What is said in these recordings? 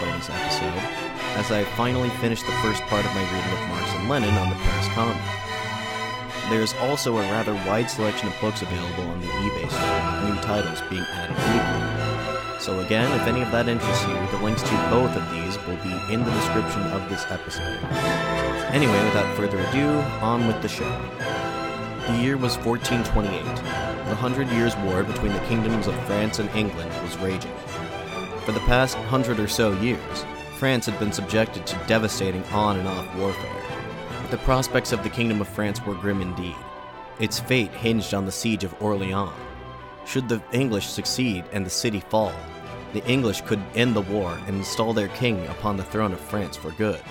bonus episode, as I finally finished the first part of my reading of Marx and Lenin on the Paris Commune. There's also a rather wide selection of books available on the eBay store, new titles being added weekly. So again, if any of that interests you, the links to both of these will be in the description of this episode. Anyway, without further ado, on with the show. The year was 1428. The Hundred Years' War between the kingdoms of France and England was raging. For the past hundred or so years, France had been subjected to devastating on and off warfare. The prospects of the Kingdom of France were grim indeed. Its fate hinged on the siege of Orleans. Should the English succeed and the city fall, the English could end the war and install their king upon the throne of France for good.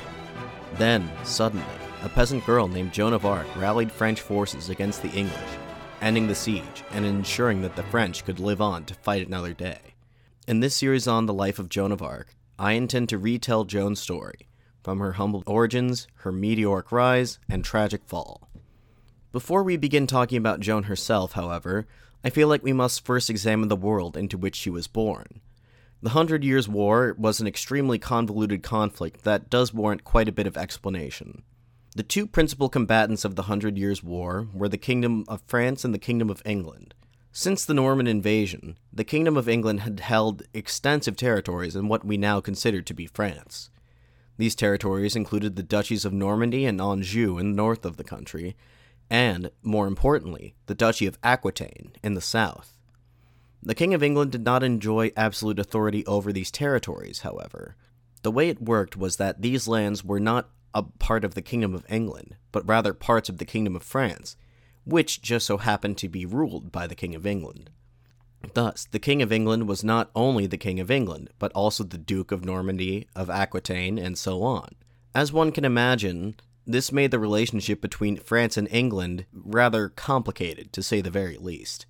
Then, suddenly, a peasant girl named Joan of Arc rallied French forces against the English, ending the siege and ensuring that the French could live on to fight another day. In this series on the life of Joan of Arc, I intend to retell Joan's story, from her humble origins, her meteoric rise, and tragic fall. Before we begin talking about Joan herself, however, I feel like we must first examine the world into which she was born. The Hundred Years' War was an extremely convoluted conflict that does warrant quite a bit of explanation. The two principal combatants of the Hundred Years' War were the Kingdom of France and the Kingdom of England. Since the Norman invasion, the Kingdom of England had held extensive territories in what we now consider to be France. These territories included the duchies of Normandy and Anjou in the north of the country, and, more importantly, the Duchy of Aquitaine in the south. The King of England did not enjoy absolute authority over these territories, however. The way it worked was that these lands were not a part of the Kingdom of England, but rather parts of the Kingdom of France, which just so happened to be ruled by the King of England. Thus, the King of England was not only the King of England, but also the Duke of Normandy, of Aquitaine, and so on. As one can imagine, this made the relationship between France and England rather complicated, to say the very least.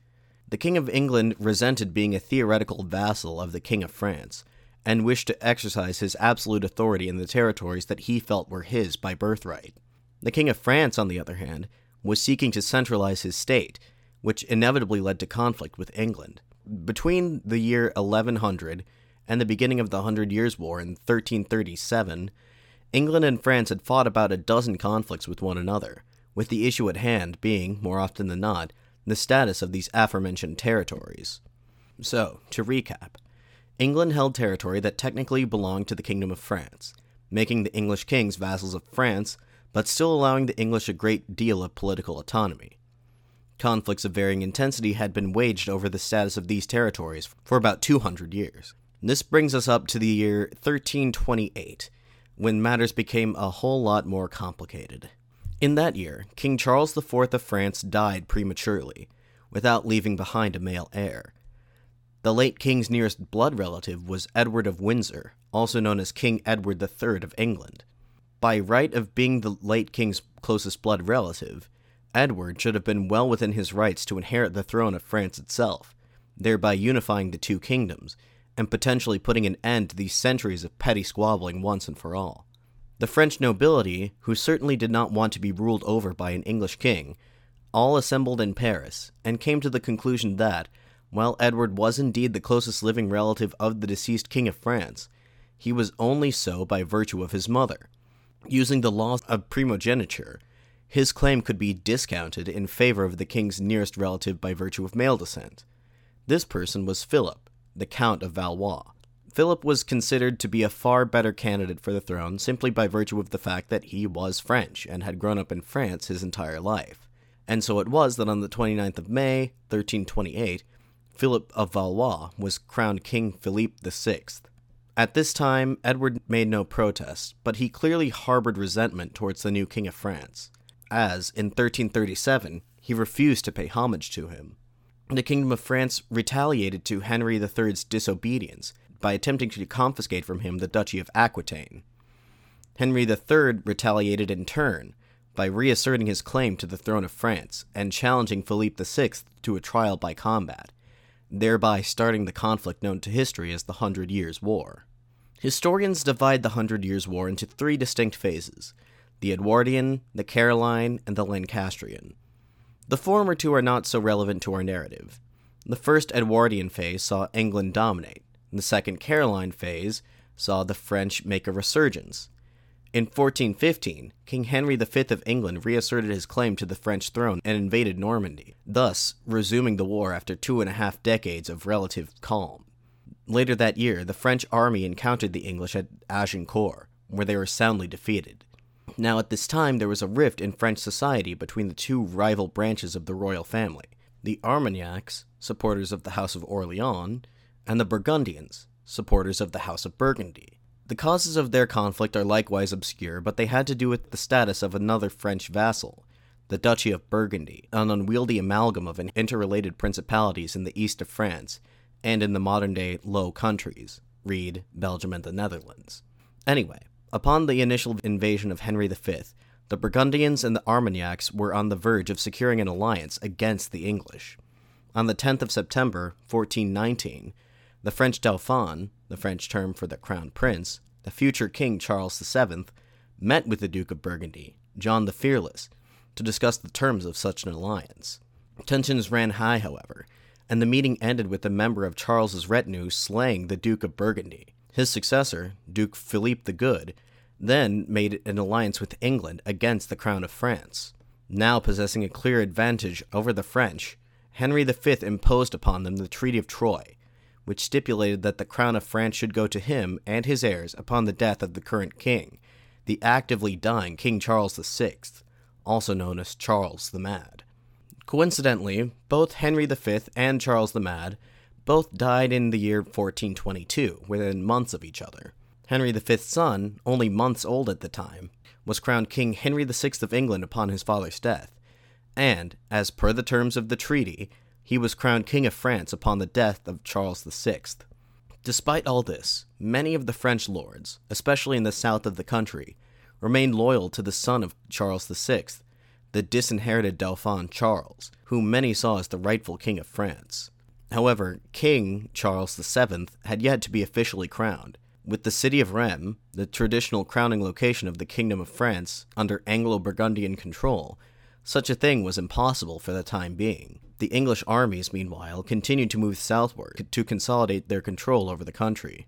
The King of England resented being a theoretical vassal of the King of France, and wished to exercise his absolute authority in the territories that he felt were his by birthright. The King of France, on the other hand, was seeking to centralize his state, which inevitably led to conflict with England. Between the year 1100 and the beginning of the Hundred Years' War in 1337, England and France had fought about a dozen conflicts with one another, with the issue at hand being, more often than not, the status of these aforementioned territories. So, to recap, England held territory that technically belonged to the Kingdom of France, making the English kings vassals of France, but still allowing the English a great deal of political autonomy. Conflicts of varying intensity had been waged over the status of these territories for about 200 years. This brings us up to the year 1328, when matters became a whole lot more complicated. In that year, King Charles IV of France died prematurely, without leaving behind a male heir. The late king's nearest blood relative was Edward of Windsor, also known as King Edward III of England. By right of being the late king's closest blood relative, Edward should have been well within his rights to inherit the throne of France itself, thereby unifying the two kingdoms, and potentially putting an end to these centuries of petty squabbling once and for all. The French nobility, who certainly did not want to be ruled over by an English king, all assembled in Paris and came to the conclusion that, while Edward was indeed the closest living relative of the deceased King of France, he was only so by virtue of his mother. Using the laws of primogeniture, his claim could be discounted in favor of the king's nearest relative by virtue of male descent. This person was Philip, the Count of Valois. Philip was considered to be a far better candidate for the throne simply by virtue of the fact that he was French and had grown up in France his entire life. And so it was that on the 29th of May, 1328, Philip of Valois was crowned King Philippe VI. At this time, Edward made no protest, but he clearly harbored resentment towards the new King of France, as, in 1337, he refused to pay homage to him. The Kingdom of France retaliated to Henry III's disobedience by attempting to confiscate from him the Duchy of Aquitaine. Henry III retaliated in turn by reasserting his claim to the throne of France and challenging Philippe VI to a trial by combat, thereby starting the conflict known to history as the Hundred Years' War. Historians divide the Hundred Years' War into three distinct phases the Edwardian, the Caroline, and the Lancastrian. The former two are not so relevant to our narrative. The first Edwardian phase saw England dominate, and the second Caroline phase saw the French make a resurgence. In 1415, King Henry V of England reasserted his claim to the French throne and invaded Normandy, thus resuming the war after two and a half decades of relative calm. Later that year, the French army encountered the English at Agincourt, where they were soundly defeated. Now, at this time, there was a rift in French society between the two rival branches of the royal family the Armagnacs, supporters of the House of Orleans, and the Burgundians, supporters of the House of Burgundy. The causes of their conflict are likewise obscure, but they had to do with the status of another French vassal, the Duchy of Burgundy, an unwieldy amalgam of interrelated principalities in the east of France and in the modern day Low Countries, read Belgium and the Netherlands. Anyway, upon the initial invasion of Henry V, the Burgundians and the Armagnacs were on the verge of securing an alliance against the English. On the 10th of September, 1419, the French Dauphin, the French term for the crown prince, the future King Charles VII, met with the Duke of Burgundy, John the Fearless, to discuss the terms of such an alliance. Tensions ran high, however, and the meeting ended with a member of Charles's retinue slaying the Duke of Burgundy. His successor, Duke Philippe the Good, then made an alliance with England against the crown of France. Now possessing a clear advantage over the French, Henry V imposed upon them the Treaty of Troyes, which stipulated that the crown of France should go to him and his heirs upon the death of the current king, the actively dying King Charles VI, also known as Charles the Mad. Coincidentally, both Henry V and Charles the Mad both died in the year 1422, within months of each other. Henry V's son, only months old at the time, was crowned King Henry VI of England upon his father's death, and, as per the terms of the treaty, he was crowned King of France upon the death of Charles VI. Despite all this, many of the French lords, especially in the south of the country, remained loyal to the son of Charles VI, the disinherited Dauphin Charles, whom many saw as the rightful King of France. However, King Charles VII had yet to be officially crowned, with the city of Rheims, the traditional crowning location of the Kingdom of France, under Anglo Burgundian control, such a thing was impossible for the time being. The English armies, meanwhile, continued to move southward to consolidate their control over the country.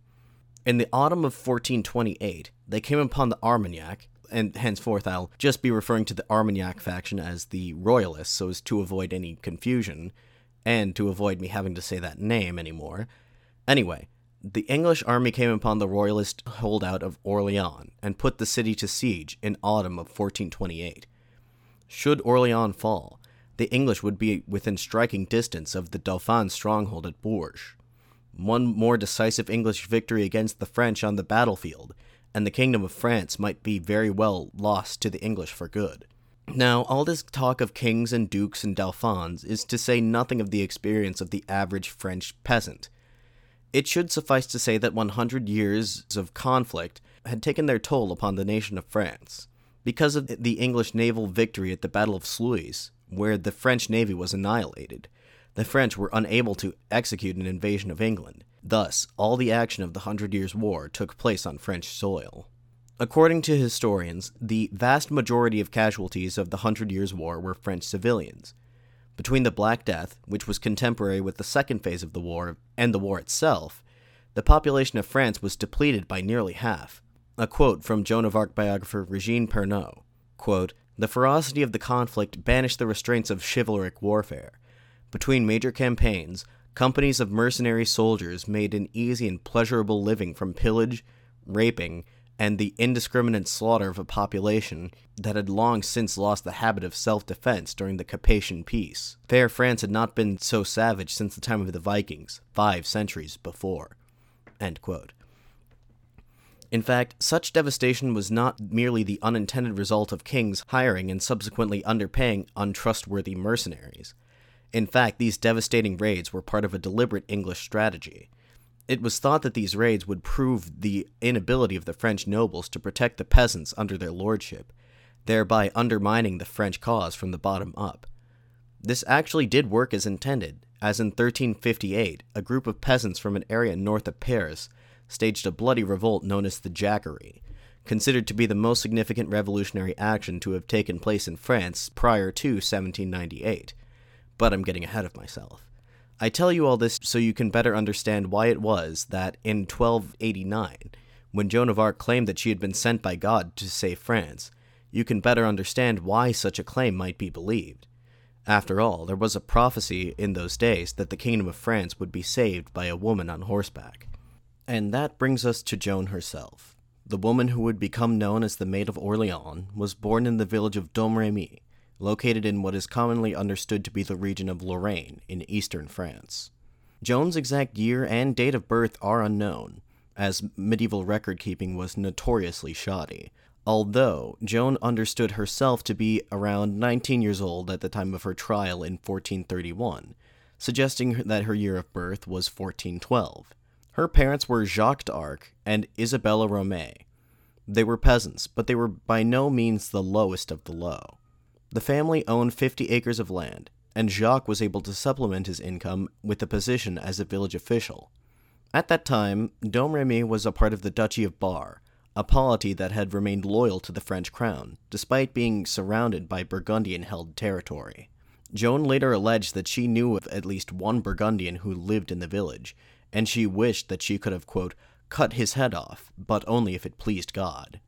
In the autumn of 1428, they came upon the Armagnac, and henceforth I'll just be referring to the Armagnac faction as the Royalists so as to avoid any confusion, and to avoid me having to say that name anymore. Anyway, the English army came upon the royalist holdout of Orleans and put the city to siege in autumn of 1428. Should Orleans fall, the English would be within striking distance of the Dauphin's stronghold at Bourges. One more decisive English victory against the French on the battlefield, and the kingdom of France might be very well lost to the English for good. Now, all this talk of kings and dukes and dauphins is to say nothing of the experience of the average French peasant. It should suffice to say that 100 years of conflict had taken their toll upon the nation of France. Because of the English naval victory at the Battle of Sluys, where the French navy was annihilated, the French were unable to execute an invasion of England. Thus, all the action of the Hundred Years' War took place on French soil. According to historians, the vast majority of casualties of the Hundred Years' War were French civilians. Between the Black Death, which was contemporary with the second phase of the war, and the war itself, the population of France was depleted by nearly half. A quote from Joan of Arc biographer Regine Pernoud quote, The ferocity of the conflict banished the restraints of chivalric warfare. Between major campaigns, companies of mercenary soldiers made an easy and pleasurable living from pillage, raping, and the indiscriminate slaughter of a population that had long since lost the habit of self defense during the Capetian Peace. Fair France had not been so savage since the time of the Vikings, five centuries before. In fact, such devastation was not merely the unintended result of kings hiring and subsequently underpaying untrustworthy mercenaries. In fact, these devastating raids were part of a deliberate English strategy. It was thought that these raids would prove the inability of the French nobles to protect the peasants under their lordship, thereby undermining the French cause from the bottom up. This actually did work as intended, as in 1358, a group of peasants from an area north of Paris staged a bloody revolt known as the Jacquerie, considered to be the most significant revolutionary action to have taken place in France prior to 1798. But I'm getting ahead of myself. I tell you all this so you can better understand why it was that in 1289, when Joan of Arc claimed that she had been sent by God to save France, you can better understand why such a claim might be believed. After all, there was a prophecy in those days that the kingdom of France would be saved by a woman on horseback. And that brings us to Joan herself. The woman who would become known as the Maid of Orleans was born in the village of Domremy, located in what is commonly understood to be the region of Lorraine in eastern France. Joan's exact year and date of birth are unknown, as medieval record keeping was notoriously shoddy, although Joan understood herself to be around 19 years old at the time of her trial in 1431, suggesting that her year of birth was 1412. Her parents were Jacques d'Arc and Isabella Romée. They were peasants, but they were by no means the lowest of the low. The family owned 50 acres of land, and Jacques was able to supplement his income with a position as a village official. At that time, Domremy was a part of the Duchy of Bar, a polity that had remained loyal to the French crown, despite being surrounded by Burgundian held territory. Joan later alleged that she knew of at least one Burgundian who lived in the village, and she wished that she could have, quote, cut his head off, but only if it pleased God.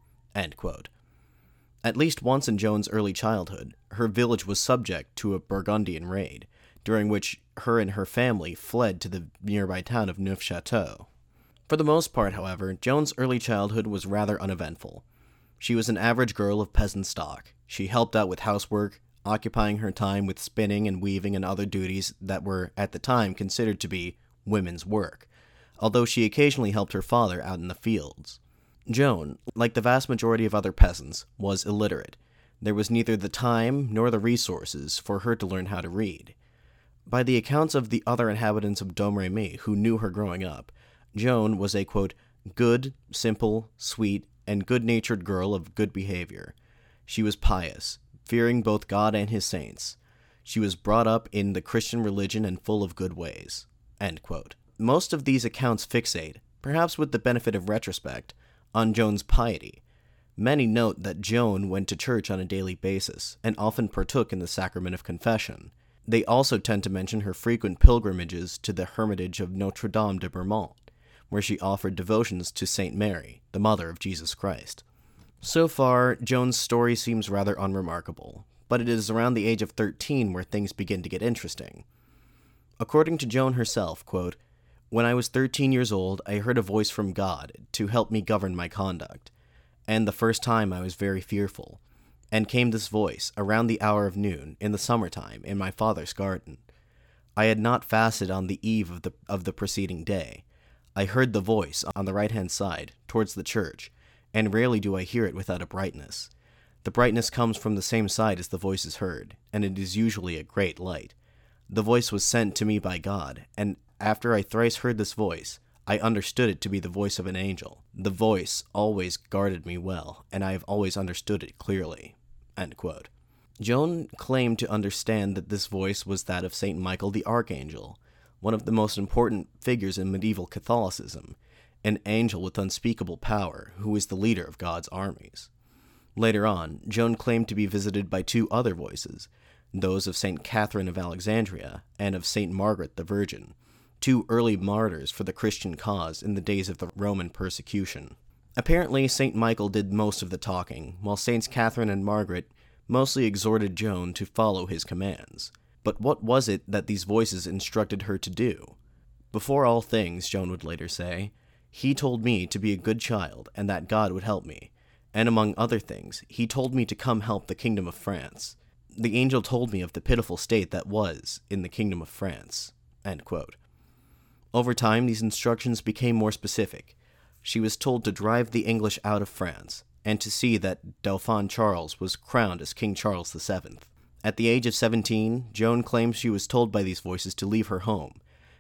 At least once in Joan's early childhood, her village was subject to a Burgundian raid, during which her and her family fled to the nearby town of Neufchâteau. For the most part, however, Joan's early childhood was rather uneventful. She was an average girl of peasant stock. She helped out with housework, occupying her time with spinning and weaving and other duties that were, at the time, considered to be women's work, although she occasionally helped her father out in the fields. Joan, like the vast majority of other peasants, was illiterate. There was neither the time nor the resources for her to learn how to read. By the accounts of the other inhabitants of Domremy who knew her growing up, Joan was a quote, good, simple, sweet, and good natured girl of good behavior. She was pious, fearing both God and his saints. She was brought up in the Christian religion and full of good ways. Most of these accounts fixate, perhaps with the benefit of retrospect, on Joan's piety. Many note that Joan went to church on a daily basis and often partook in the sacrament of confession. They also tend to mention her frequent pilgrimages to the hermitage of Notre Dame de Bermont, where she offered devotions to Saint Mary, the mother of Jesus Christ. So far, Joan's story seems rather unremarkable, but it is around the age of 13 where things begin to get interesting. According to Joan herself, quote, When I was 13 years old, I heard a voice from God to help me govern my conduct. And the first time I was very fearful. And came this voice, around the hour of noon, in the summer time, in my father's garden. I had not fasted on the eve of the, of the preceding day. I heard the voice on the right hand side, towards the church, and rarely do I hear it without a brightness. The brightness comes from the same side as the voice is heard, and it is usually a great light. The voice was sent to me by God, and after I thrice heard this voice, I understood it to be the voice of an angel. The voice always guarded me well, and I have always understood it clearly. Joan claimed to understand that this voice was that of St. Michael the Archangel, one of the most important figures in medieval Catholicism, an angel with unspeakable power who is the leader of God's armies. Later on, Joan claimed to be visited by two other voices, those of St. Catherine of Alexandria and of St. Margaret the Virgin, two early martyrs for the Christian cause in the days of the Roman persecution. Apparently, St. Michael did most of the talking, while Saints Catherine and Margaret mostly exhorted Joan to follow his commands. But what was it that these voices instructed her to do? Before all things, Joan would later say, he told me to be a good child and that God would help me. And among other things, he told me to come help the kingdom of France the angel told me of the pitiful state that was in the kingdom of France. Over time, these instructions became more specific. She was told to drive the English out of France, and to see that Dauphin Charles was crowned as King Charles VII. At the age of 17, Joan claims she was told by these voices to leave her home,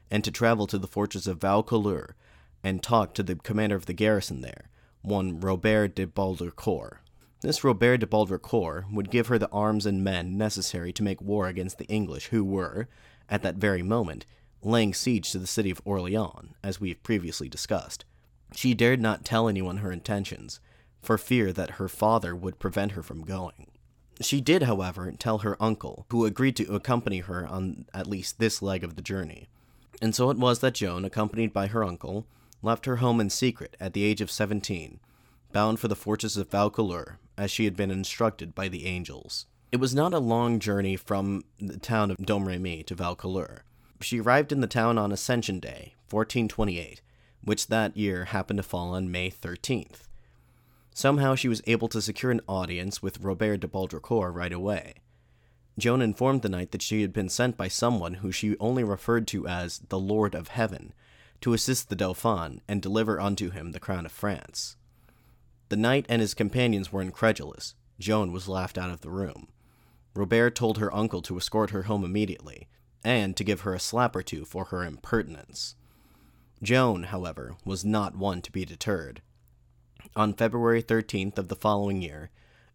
and to travel to the fortress of Vaucouleurs and talk to the commander of the garrison there, one Robert de Baudricourt. This Robert de Baudricourt would give her the arms and men necessary to make war against the English, who were, at that very moment, laying siege to the city of Orleans, as we have previously discussed. She dared not tell anyone her intentions, for fear that her father would prevent her from going. She did, however, tell her uncle, who agreed to accompany her on at least this leg of the journey. And so it was that Joan, accompanied by her uncle, left her home in secret at the age of seventeen, bound for the fortress of Vaucouleurs, as she had been instructed by the angels. It was not a long journey from the town of Domremy to Vaucouleurs. She arrived in the town on Ascension Day, 1428, which that year happened to fall on May 13th. Somehow she was able to secure an audience with Robert de Baudricourt right away. Joan informed the knight that she had been sent by someone who she only referred to as the Lord of Heaven to assist the Dauphin and deliver unto him the crown of France. The knight and his companions were incredulous. Joan was laughed out of the room. Robert told her uncle to escort her home immediately, and to give her a slap or two for her impertinence. Joan, however, was not one to be deterred. On February 13th of the following year,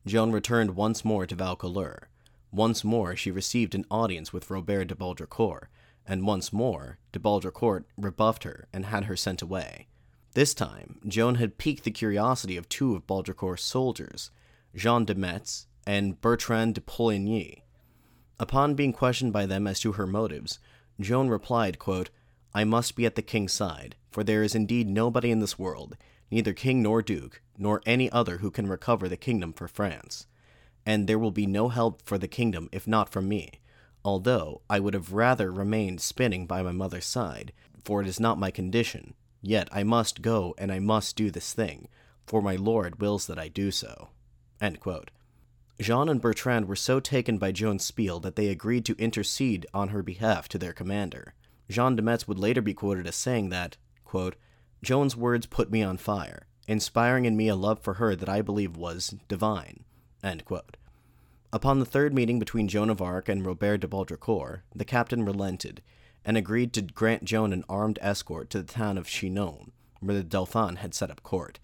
Joan returned once more to Vaucouleurs. Once more she received an audience with Robert de Baudricourt, and once more de Baudricourt rebuffed her and had her sent away. This time, Joan had piqued the curiosity of two of Baudricourt's soldiers, Jean de Metz and Bertrand de Poligny. Upon being questioned by them as to her motives, Joan replied, quote, I must be at the king's side, for there is indeed nobody in this world, neither king nor duke, nor any other who can recover the kingdom for France. And there will be no help for the kingdom if not from me, although I would have rather remained spinning by my mother's side, for it is not my condition. Yet I must go, and I must do this thing, for my lord wills that I do so. Jean and Bertrand were so taken by Joan's spiel that they agreed to intercede on her behalf to their commander. Jean de Metz would later be quoted as saying that, quote, Joan's words put me on fire, inspiring in me a love for her that I believe was divine. Upon the third meeting between Joan of Arc and Robert de Baudricourt, the captain relented and agreed to grant Joan an armed escort to the town of Chinon, where the Dauphin had set up court.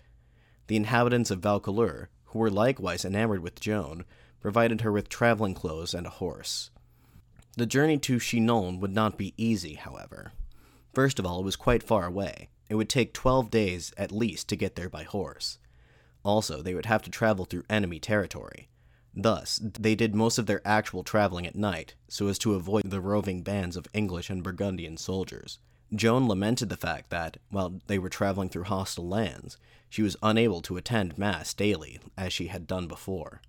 The inhabitants of Vaucouleurs, who were likewise enamored with Joan, provided her with traveling clothes and a horse. The journey to Chinon would not be easy, however. First of all, it was quite far away. It would take twelve days at least to get there by horse. Also, they would have to travel through enemy territory. Thus, they did most of their actual traveling at night, so as to avoid the roving bands of English and Burgundian soldiers. Joan lamented the fact that, while they were traveling through hostile lands, she was unable to attend Mass daily as she had done before.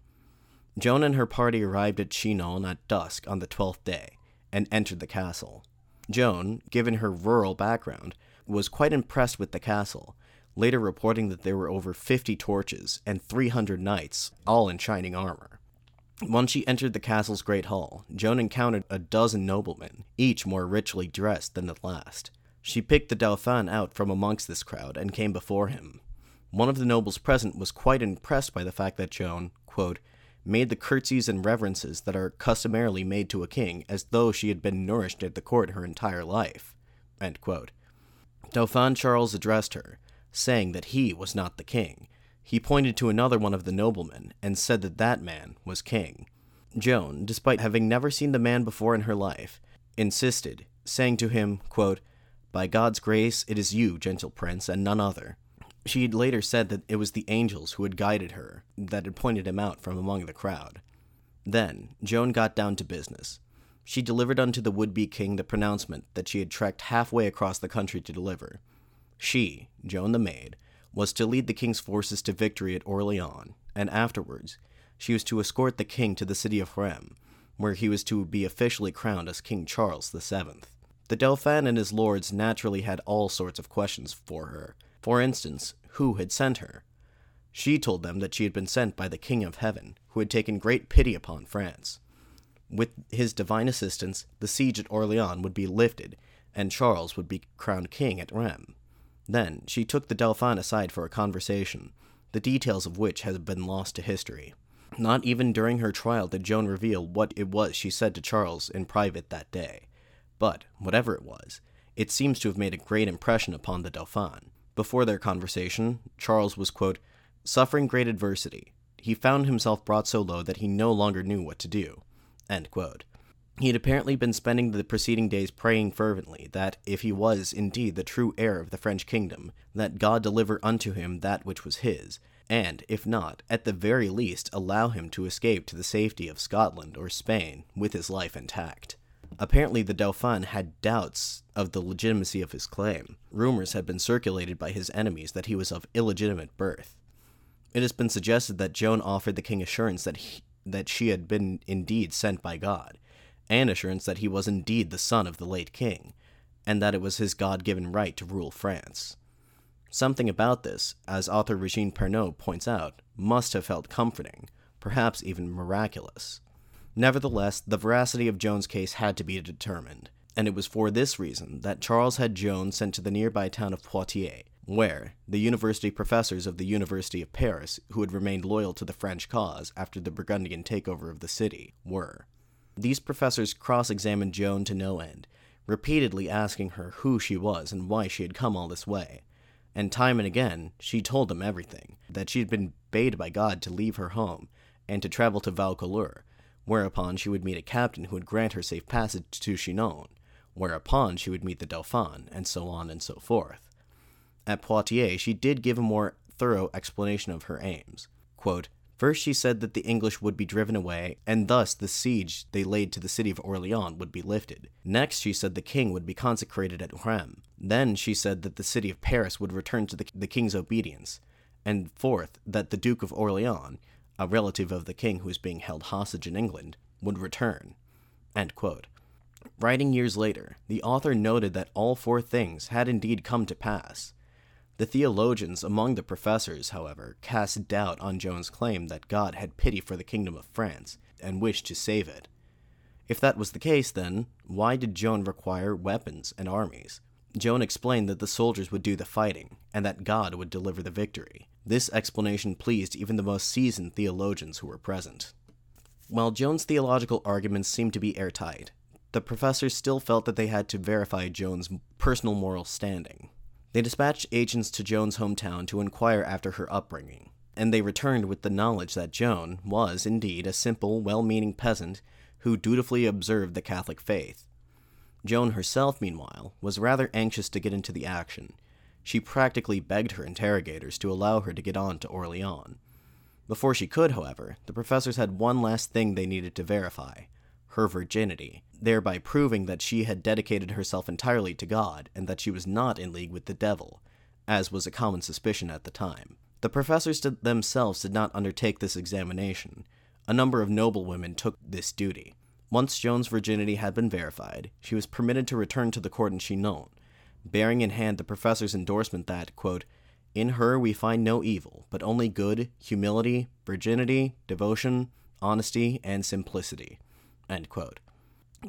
Joan and her party arrived at Chinon at dusk on the twelfth day and entered the castle. Joan, given her rural background, was quite impressed with the castle, later reporting that there were over 50 torches and 300 knights, all in shining armor. Once she entered the castle's great hall, Joan encountered a dozen noblemen, each more richly dressed than the last. She picked the Dauphin out from amongst this crowd and came before him. One of the nobles present was quite impressed by the fact that Joan, quote, made the curtsies and reverences that are customarily made to a king as though she had been nourished at the court her entire life. Dauphin Charles addressed her, saying that he was not the king. He pointed to another one of the noblemen and said that that man was king. Joan, despite having never seen the man before in her life, insisted, saying to him, quote, By God's grace, it is you, gentle prince, and none other. She had later said that it was the angels who had guided her, that had pointed him out from among the crowd. Then, Joan got down to business. She delivered unto the would be king the pronouncement that she had trekked halfway across the country to deliver. She, Joan the Maid, was to lead the king's forces to victory at Orleans, and afterwards she was to escort the king to the city of Rheims, where he was to be officially crowned as King Charles VII. The Dauphin and his lords naturally had all sorts of questions for her. For instance, who had sent her? She told them that she had been sent by the King of Heaven, who had taken great pity upon France. With his divine assistance, the siege at Orleans would be lifted, and Charles would be crowned king at Rheims. Then she took the Dauphin aside for a conversation, the details of which have been lost to history. Not even during her trial did Joan reveal what it was she said to Charles in private that day. But, whatever it was, it seems to have made a great impression upon the Dauphin. Before their conversation, Charles was, quote, suffering great adversity. He found himself brought so low that he no longer knew what to do. He had apparently been spending the preceding days praying fervently that, if he was indeed the true heir of the French kingdom, that God deliver unto him that which was his, and, if not, at the very least allow him to escape to the safety of Scotland or Spain with his life intact. Apparently, the Dauphin had doubts of the legitimacy of his claim. Rumors had been circulated by his enemies that he was of illegitimate birth. It has been suggested that Joan offered the king assurance that he, that she had been indeed sent by God, and assurance that he was indeed the son of the late king, and that it was his God given right to rule France. Something about this, as author Regine Pernoud points out, must have felt comforting, perhaps even miraculous. Nevertheless, the veracity of Joan's case had to be determined, and it was for this reason that Charles had Joan sent to the nearby town of Poitiers, where the university professors of the University of Paris, who had remained loyal to the French cause after the Burgundian takeover of the city, were. These professors cross examined Joan to no end, repeatedly asking her who she was and why she had come all this way. And time and again, she told them everything that she had been bade by God to leave her home and to travel to Vaucouleurs, whereupon she would meet a captain who would grant her safe passage to Chinon, whereupon she would meet the Dauphin, and so on and so forth. At Poitiers, she did give a more thorough explanation of her aims. Quote, First, she said that the English would be driven away, and thus the siege they laid to the city of Orleans would be lifted. Next, she said the king would be consecrated at Rheims. Then, she said that the city of Paris would return to the, the king's obedience. And fourth, that the Duke of Orleans, a relative of the king who was being held hostage in England, would return. Writing years later, the author noted that all four things had indeed come to pass. The theologians among the professors, however, cast doubt on Joan's claim that God had pity for the kingdom of France and wished to save it. If that was the case, then, why did Joan require weapons and armies? Joan explained that the soldiers would do the fighting, and that God would deliver the victory. This explanation pleased even the most seasoned theologians who were present. While Joan's theological arguments seemed to be airtight, the professors still felt that they had to verify Joan's personal moral standing. They dispatched agents to Joan's hometown to inquire after her upbringing, and they returned with the knowledge that Joan was indeed a simple, well meaning peasant who dutifully observed the Catholic faith. Joan herself, meanwhile, was rather anxious to get into the action. She practically begged her interrogators to allow her to get on to Orleans. Before she could, however, the professors had one last thing they needed to verify her virginity, thereby proving that she had dedicated herself entirely to God and that she was not in league with the devil, as was a common suspicion at the time. The professors themselves did not undertake this examination. A number of noblewomen took this duty. Once Joan's virginity had been verified, she was permitted to return to the court in Chinon, bearing in hand the professor's endorsement that, quote, in her we find no evil, but only good, humility, virginity, devotion, honesty, and simplicity.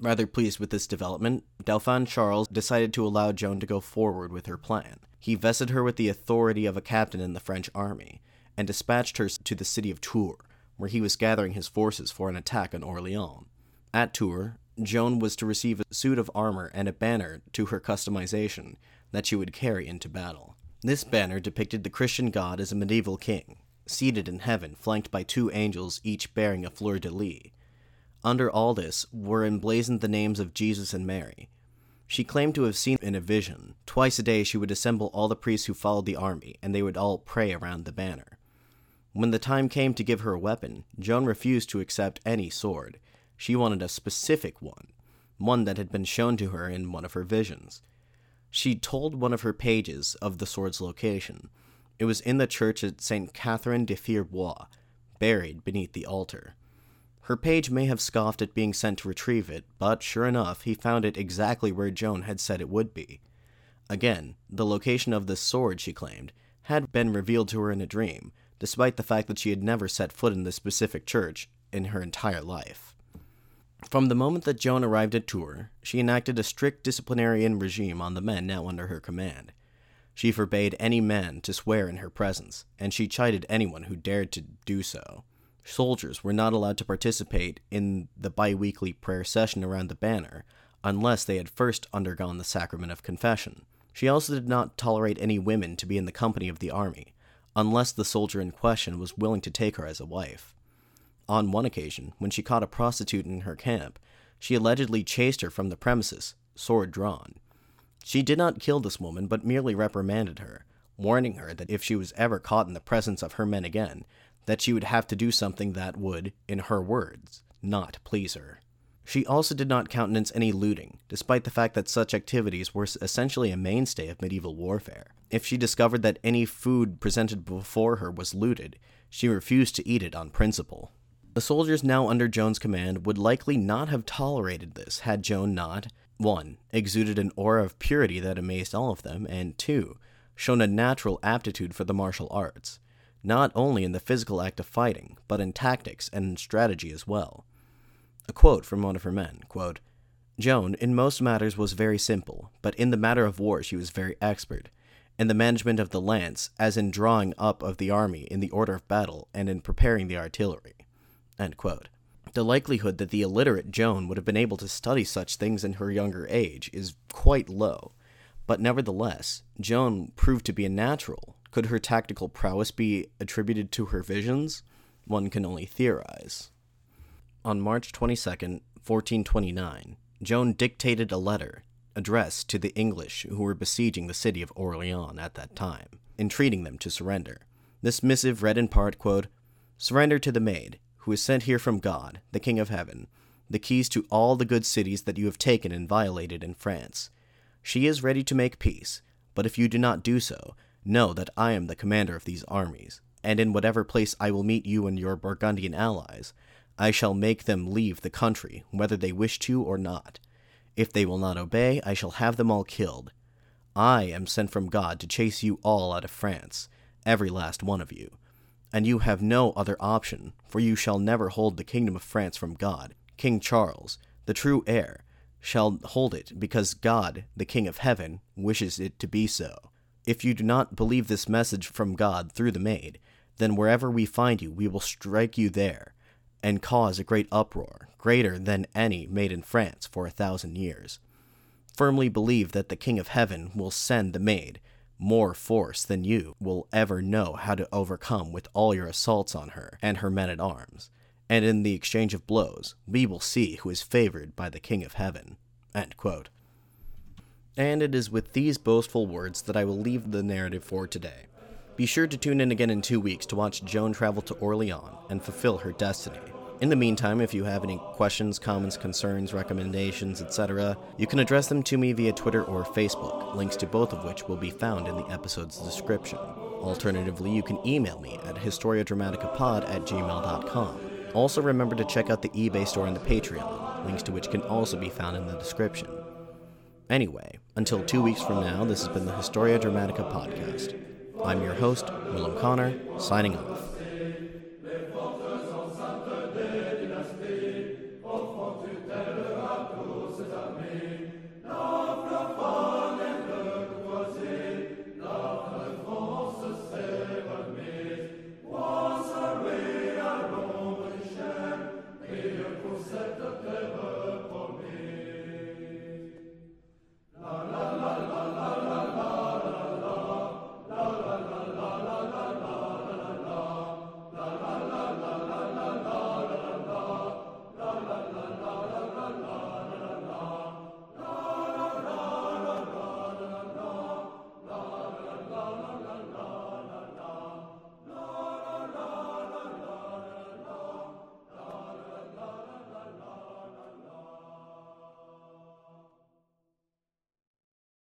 Rather pleased with this development, Dauphin Charles decided to allow Joan to go forward with her plan. He vested her with the authority of a captain in the French army, and dispatched her to the city of Tours, where he was gathering his forces for an attack on Orleans. At Tours, Joan was to receive a suit of armor and a banner to her customization that she would carry into battle. This banner depicted the Christian God as a medieval king, seated in heaven, flanked by two angels, each bearing a fleur de lis. Under all this were emblazoned the names of Jesus and Mary. She claimed to have seen in a vision. Twice a day she would assemble all the priests who followed the army, and they would all pray around the banner. When the time came to give her a weapon, Joan refused to accept any sword. She wanted a specific one, one that had been shown to her in one of her visions. She told one of her pages of the sword's location. It was in the church at St. Catherine de Fierbois, buried beneath the altar. Her page may have scoffed at being sent to retrieve it, but sure enough, he found it exactly where Joan had said it would be. Again, the location of this sword, she claimed, had been revealed to her in a dream, despite the fact that she had never set foot in this specific church in her entire life. From the moment that Joan arrived at Tours, she enacted a strict disciplinarian regime on the men now under her command. She forbade any man to swear in her presence, and she chided anyone who dared to do so soldiers were not allowed to participate in the bi weekly prayer session around the banner unless they had first undergone the sacrament of confession. She also did not tolerate any women to be in the company of the army, unless the soldier in question was willing to take her as a wife. On one occasion, when she caught a prostitute in her camp, She allegedly chased her from the premises, sword drawn. She did not kill this woman, but merely reprimanded her, warning her that if she was ever caught in the presence of her men again, that she would have to do something that would, in her words, not please her. She also did not countenance any looting, despite the fact that such activities were essentially a mainstay of medieval warfare. If she discovered that any food presented before her was looted, she refused to eat it on principle. The soldiers now under Joan's command would likely not have tolerated this had Joan not 1. exuded an aura of purity that amazed all of them, and 2. shown a natural aptitude for the martial arts, not only in the physical act of fighting, but in tactics and in strategy as well. A quote from one of her men quote, Joan, in most matters, was very simple, but in the matter of war she was very expert. In the management of the lance, as in drawing up of the army in the order of battle, and in preparing the artillery. The likelihood that the illiterate Joan would have been able to study such things in her younger age is quite low, but nevertheless, Joan proved to be a natural. Could her tactical prowess be attributed to her visions? One can only theorize. On March 22, 1429, Joan dictated a letter addressed to the English who were besieging the city of Orleans at that time, entreating them to surrender. This missive read in part, quote, Surrender to the maid, who is sent here from God, the King of Heaven, the keys to all the good cities that you have taken and violated in France. She is ready to make peace, but if you do not do so, know that I am the commander of these armies, and in whatever place I will meet you and your Burgundian allies, I shall make them leave the country, whether they wish to or not. If they will not obey, I shall have them all killed. I am sent from God to chase you all out of France, every last one of you. And you have no other option, for you shall never hold the kingdom of France from God. King Charles, the true heir, shall hold it because God, the King of heaven, wishes it to be so. If you do not believe this message from God through the maid, then wherever we find you, we will strike you there and cause a great uproar, greater than any made in France for a thousand years. Firmly believe that the King of Heaven will send the maid more force than you will ever know how to overcome with all your assaults on her and her men at arms. And in the exchange of blows, we will see who is favored by the King of Heaven. And it is with these boastful words that I will leave the narrative for today. Be sure to tune in again in two weeks to watch Joan travel to Orleans and fulfill her destiny. In the meantime, if you have any questions, comments, concerns, recommendations, etc., you can address them to me via Twitter or Facebook, links to both of which will be found in the episode's description. Alternatively, you can email me at historiadramaticapod at gmail.com. Also, remember to check out the eBay store and the Patreon, links to which can also be found in the description. Anyway, until two weeks from now, this has been the Historia Dramatica podcast. I'm your host, Will O'Connor, signing off.